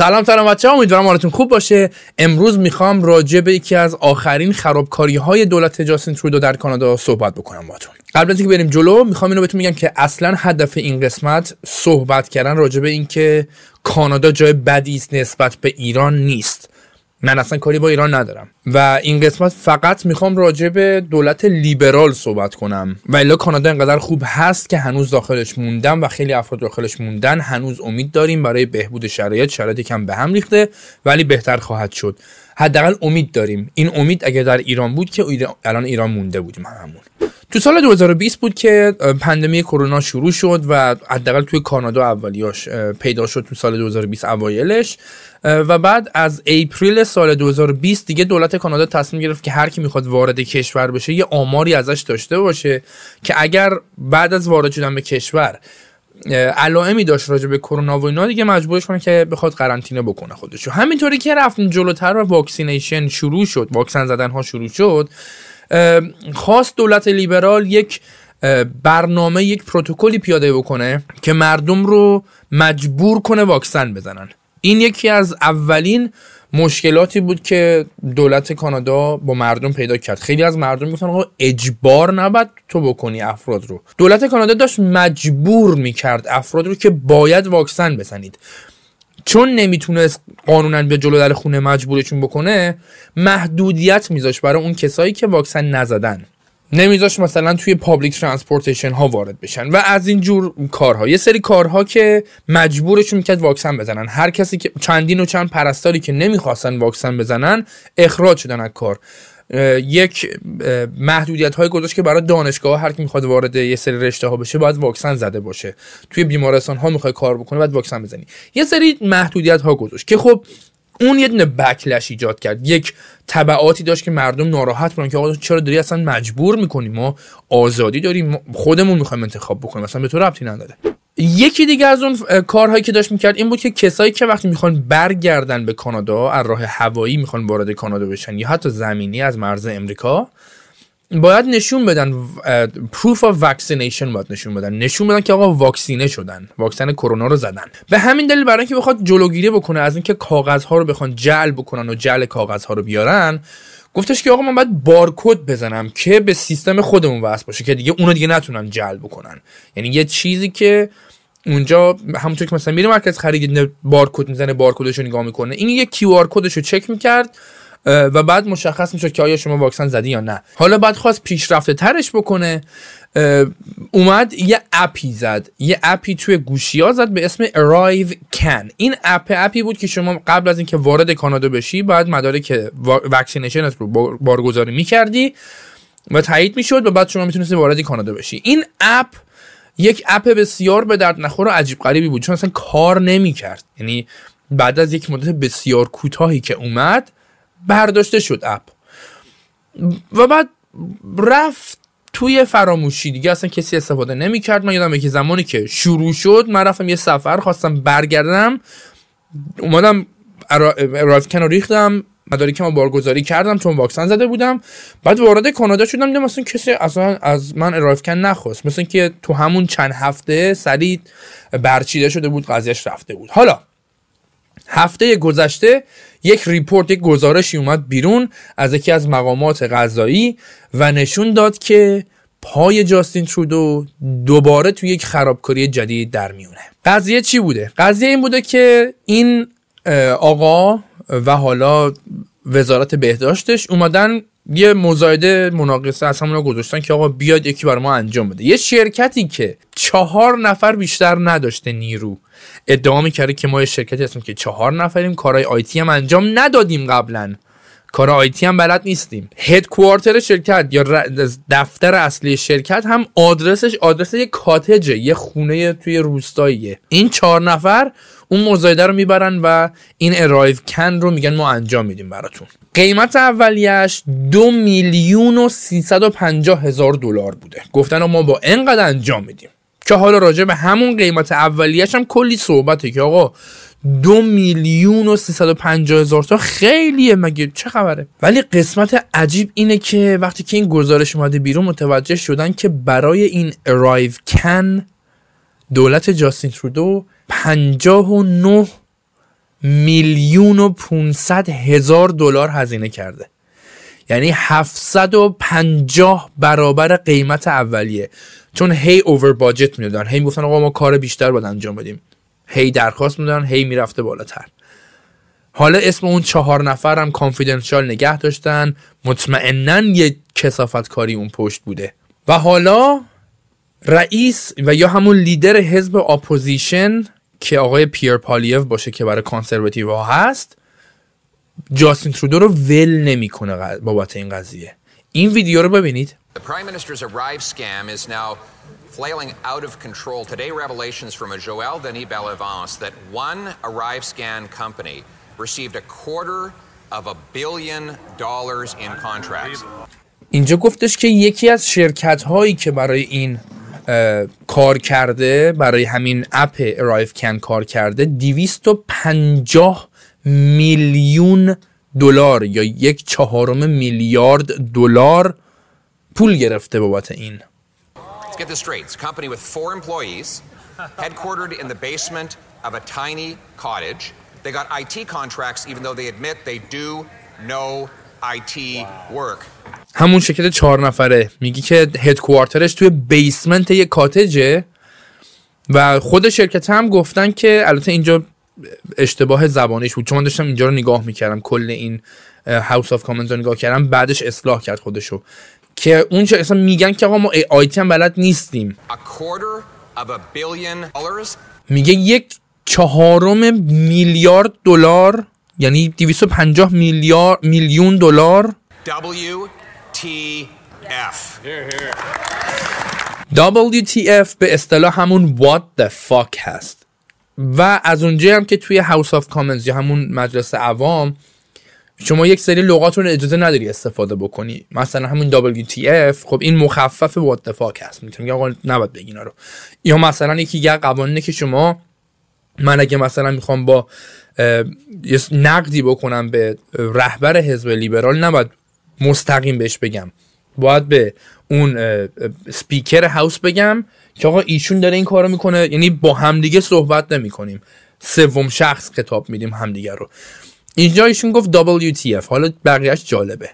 سلام سلام بچه ها امیدوارم حالتون خوب باشه. امروز می‌خوام راجع به یکی از آخرین خرابکاری های دولت جاستین ترودو در کانادا صحبت بکنم باتون قبل از اینکه بریم جلو می‌خوام اینو بهتون میگم که اصلا هدف این قسمت صحبت کردن راجع به اینکه کانادا جای بدی نسبت به ایران نیست. من اصلا کاری با ایران ندارم. و این قسمت فقط می‌خوام راجع به دولت لیبرال صحبت کنم. و الا کانادا انقدر خوب هست که هنوز داخلش موندم و خیلی افراد داخلش موندن هنوز امید داریم برای بهبود شرایط شرایطی کم به هم ریخته ولی بهتر خواهد شد. حداقل امید داریم. این امید اگر در ایران بود که الان ایران مونده بودیم هممون تو سال 2020 بود که پندمی کرونا شروع شد و حداقل توی کانادا اولیاش پیدا شد تو سال 2020 اوایلش. و بعد از اپریل سال 2020 دیگه دولت کانادا تصمیم گرفت که هر کی می‌خواد وارد کشور بشه یه آماری ازش داشته باشه که اگر بعد از وارد شدن به کشور علائمی داشت راجع به کرونا و اینا دیگه مجبورش کنه که بخواد قرنطینه بکنه خودشو همینطوری که رفتیم جلوتر و vaccination شروع شد واکسن زدن ها شروع شد خواست دولت لیبرال یک برنامه یک پروتکلی پیاده بکنه که مردم رو مجبور کنه واکسن بزنن. این یکی از اولین مشکلاتی بود که دولت کانادا با مردم پیدا کرد. خیلی از مردم گفتن آقا اجبار نباید تو بکنی افراد رو. دولت کانادا داشت مجبور می‌کرد افراد رو که باید واکسن بزنید. چون نمی‌تونست قانونا به جلو در خونه مجبورشون بکنه محدودیت میذاش برای اون کسایی که واکسن نزدن. نمیذاش مثلا توی public transportation ها وارد بشن و از این جور کارها. یه سری کارها که مجبورشون می‌کرد واکسن بزنن. هر کسی که چندین و چند پرستاری که نمی‌خواستن واکسن بزنن اخراج شدن از کار. یک محدودیت های گذاشت که برای دانشگاه هر کی می‌خواد وارد یه سری رشته ها بشه باید واکسن زده باشه. توی بیمارستان ها می‌خوای کار بکنه باید واکسن بزنی. یه سری محدودیت ها گذاشت که خب اون یه دونه بکلش ایجاد کرد. یک تبعاتی داشت که مردم ناراحت بودن که آقا چرا داری اصلا مجبور می‌کنیم ما آزادی داریم. خودمون می‌خوایم انتخاب بکنیم. اصلا به تو ربطی نداره. یکی دیگه از اون کارهایی که داشت می‌کرد این بود که کسایی که وقتی می‌خوان برگردن به کانادا از راه هوایی می‌خوان وارد کانادا بشن یا حتی زمینی از مرز امریکا باید نشون بدن proof of vaccination باید نشون بدن. نشون بدن که آقا واکسینه شدن. واکسن کرونا رو زدن. به همین دلیل برای اینکه بخواد جلوگیری بکنه از اینکه کاغذها رو بخوان جعل بکنن و جعل کاغذها رو بیارن گفتش که آقا من باید بارکد بزنم که به سیستم خودمون وصل باشه که دیگه اونو دیگه نتونن جعل بکنن. یعنی یه چیزی که اونجا همونطور که مثلا میره مرکز خرید بارکد می‌زنه بارکدش رو نگاه می‌کنه. این یه QR code ش چک می‌کرد. و بعد مشخص می‌شد که آیا شما واکسن زدی یا نه. حالا بعد خواست پیشرفته ترش بکنه. اومد یه اپی زد. یه اپی توی گوشی ها زد به اسم ArriveCAN. این اپ اپی بود که شما قبل از اینکه وارد کانادا بشی باید مدارک vaccination رو بارگذاری می‌کردی و تایید می‌شد و بعد شما می‌تونستی وارد کانادا بشی. این اپ یک اپ بسیار به درد نخور و عجیب غریبی بود چون اصلا کار نمی‌کرد. یعنی بعد از یک مدت بسیار کوتاهی که اومد برداشته شد اپ. و بعد رفت توی فراموشی دیگه اصلا کسی استفاده نمی‌کرد. من یادم که زمانی که شروع شد من رفتم یه سفر خواستم برگردم. اومدم رایفکن رو ریختم مداری که ما بارگذاری کردم چون واکسن زده بودم. بعد وارد کانادا شدم دیدم مثلا کسی اصلا از من رایفکن نخواست. مثلا که تو همون چند هفته سریع برچیده شده بود قضیهش رفته بود. حالا هفته گذشته یک ریپورت یک گزارشی اومد بیرون از یکی از مقامات غذایی و نشون داد که پای جاستین ترودو دوباره توی یک خرابکاری جدید در میونه. قضیه چی بوده؟ قضیه این بوده که این آقا و حالا وزارت بهداشتش اومدن یه مزایده مناقصه از همون گذاشتن که آقا بیاد یکی بر ما انجام بده. یه شرکتی که چهار نفر بیشتر نداشته نیرو. ادعا می‌کرده که ما شرکتی هستیم که چهار نفریم کارهای IT هم انجام ندادیم قبلا. کار IT هم بلد نیستیم. headquarter شرکت یا دفتر اصلی شرکت هم آدرسش آدرس یه cottage ه یه خونه توی روستاییه. این چهار نفر اون مزایده رو می‌برن و این ArriveCAN رو میگن ما انجام میدیم براتون. قیمت اولیش دو میلیون و سیصد و پنجاه هزار دلار بوده. گفتن ما با اینقدر انجام میدیم. که حالا راجع به همون قیمت اولیش هم کلی صحبته که آقا دو میلیون و سیصد و پنجاه هزار تا خیلیه مگه؟ چه خبره؟ ولی قسمت عجیب اینه که وقتی که این گزارش اومده بیرون متوجه شدن که برای این ارایو کن دولت جاستین ترودو 59 میلیون و 500 هزار دلار هزینه کرده. یعنی 750 برابر قیمت اولیه. چون هی over budget می‌دادن. هی می‌گفتن آقا ما کار بیشتر باید انجام بدیم. هی درخواست می‌دادن هی می‌رفته بالاتر. حالا اسم اون چهار نفر هم confidential نگه داشتن. مطمئنا یه کثافت کاری اون پشت بوده. و حالا رئیس و یا همون لیدر حزب opposition که آقای پیر پالیف باشه که برای conservative ها هست جاستین ترودو رو ول نمی‌کنه بابت این قضیه این ویدیو رو ببینید The Prime Minister's Arrive scam is now flailing out of control. Today, revelations from a Joël Denis Bellevance that one Arrive scan company received a quarter of a billion dollars in contracts. اینجا گفتش که یکی از شرکت هایی که برای این کار کرده برای همین اپ ارایف کن کار کرده 250 میلیون دلار یا یک چهارم میلیارد دلار پول گرفته بابت این of a tiny cottage. They got IT contracts even though they admit they do no IT work. همون شرکت چهار نفره میگی که هدکوارترش توی بیسمنت یه کاتجه و خود شرکت هم گفتن که البته اینجا اشتباه زبانیش بود. چون من داشتم اینجا رو نگاه می‌کردم کل این هاوس آف کامنز رو نگاه کردم بعدش اصلاح کرد خودشو. که اونجا اصلا میگن که آقا ما آیتی هم بلد نیستیم. میگه یک چهارم میلیارد دلار یعنی 250 میلیارد میلیون دلار. WTF WTF به اصطلاح همون what the fuck هست. و از اونجا هم که توی هاوس آف کامنز یا همون مجلس عوام شما یک سری لغات رو اجازه نداری استفاده بکنی. مثلا همون WTF خب این مخفف what the fuck هست. می‌تونی آقا نباید بگین رو یا مثلا یکی دیگه قوانینه که شما من اگه مثلا می‌خوام با نقدی بکنم به رهبر حزب لیبرال نباید مستقیم بهش بگم. باید به اون سپیکر هاوس بگم که آقا ایشون داره این کارو می‌کنه یعنی با همدیگه صحبت نمی کنیم سوم شخص خطاب میدیم همدیگه رو. اینجا ایشون گفت WTF حالا بقیهش جالبه.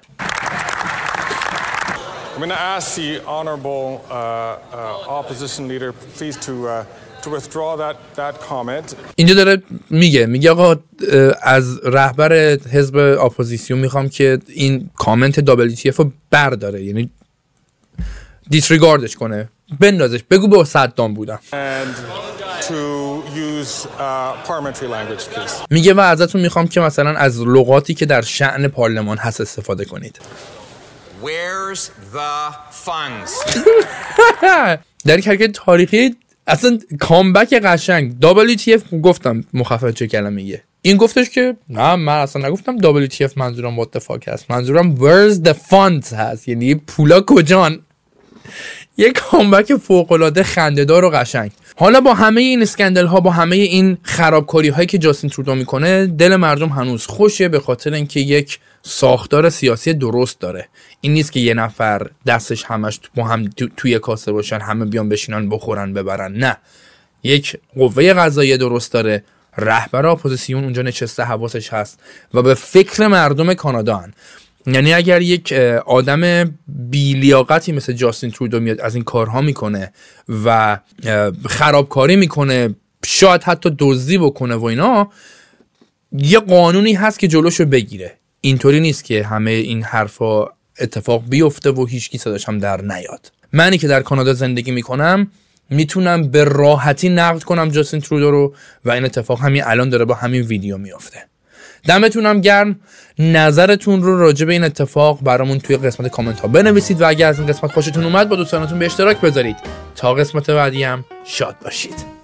I'm going to ask the honorable uh, uh, opposition leader please to uh, اینجا داره میگه میگه آقا از رهبر حزب اپوزیسیون می‌خوام که این comment WTF رو برداره. یعنی disregard ش کنه. بندازش. بگو به صدام بودم. میگه و ازتون می‌خوام که مثلا از لغاتی که در شأن پارلمان هست استفاده کنید. Where's the funds? در یک حرکت تاریخی اصلا کامبک قشنگ. WTF گفتم مخفف چه کلمه این گفتش که نه من اصلا نگفتم WTF منظورم what the fuck هست. منظورم where's the funds هست. یعنی پولا کجان؟ یه کامبک فوق العاده خندهدار و قشنگ. حالا با همه این اسکندل ها با همه این خرابکاری هایی که جاستین ترودو می‌کنه دل مردم هنوز خوشه به خاطر اینکه یک ساختار سیاسی درست داره. این نیست که یه نفر دستش همش با هم توی کاسه باشن همه بیان بشینن بخورن ببرن. نه. یک قوه قضایی درست داره. رهبر اپوزیسیون اونجا نشسته حواسش هست و به فکر مردم کانادا هن. یعنی اگر یک آدم بیلیاقتی مثل جاستین ترودو میاد از این کارها می‌کنه و خرابکاری می‌کنه شاید حتی دزدی بکنه و اینا یه قانونی هست که جلوشو بگیره. اینطوری نیست که همه این حرفا اتفاق بیفته و هیچکی صداش هم در نیاد. منی که در کانادا زندگی می‌کنم می‌تونم به راحتی نقد کنم جاستین ترودو رو و این اتفاق همین الان داره با همین ویدیو میافته. دمتونم گرم. نظرتون رو راجع به این اتفاق برامون توی قسمت کامنت ها بنویسید و اگر از این قسمت خوشتون اومد با دوستانتون به اشتراک بذارید. تا قسمت بعدی هم شاد باشید.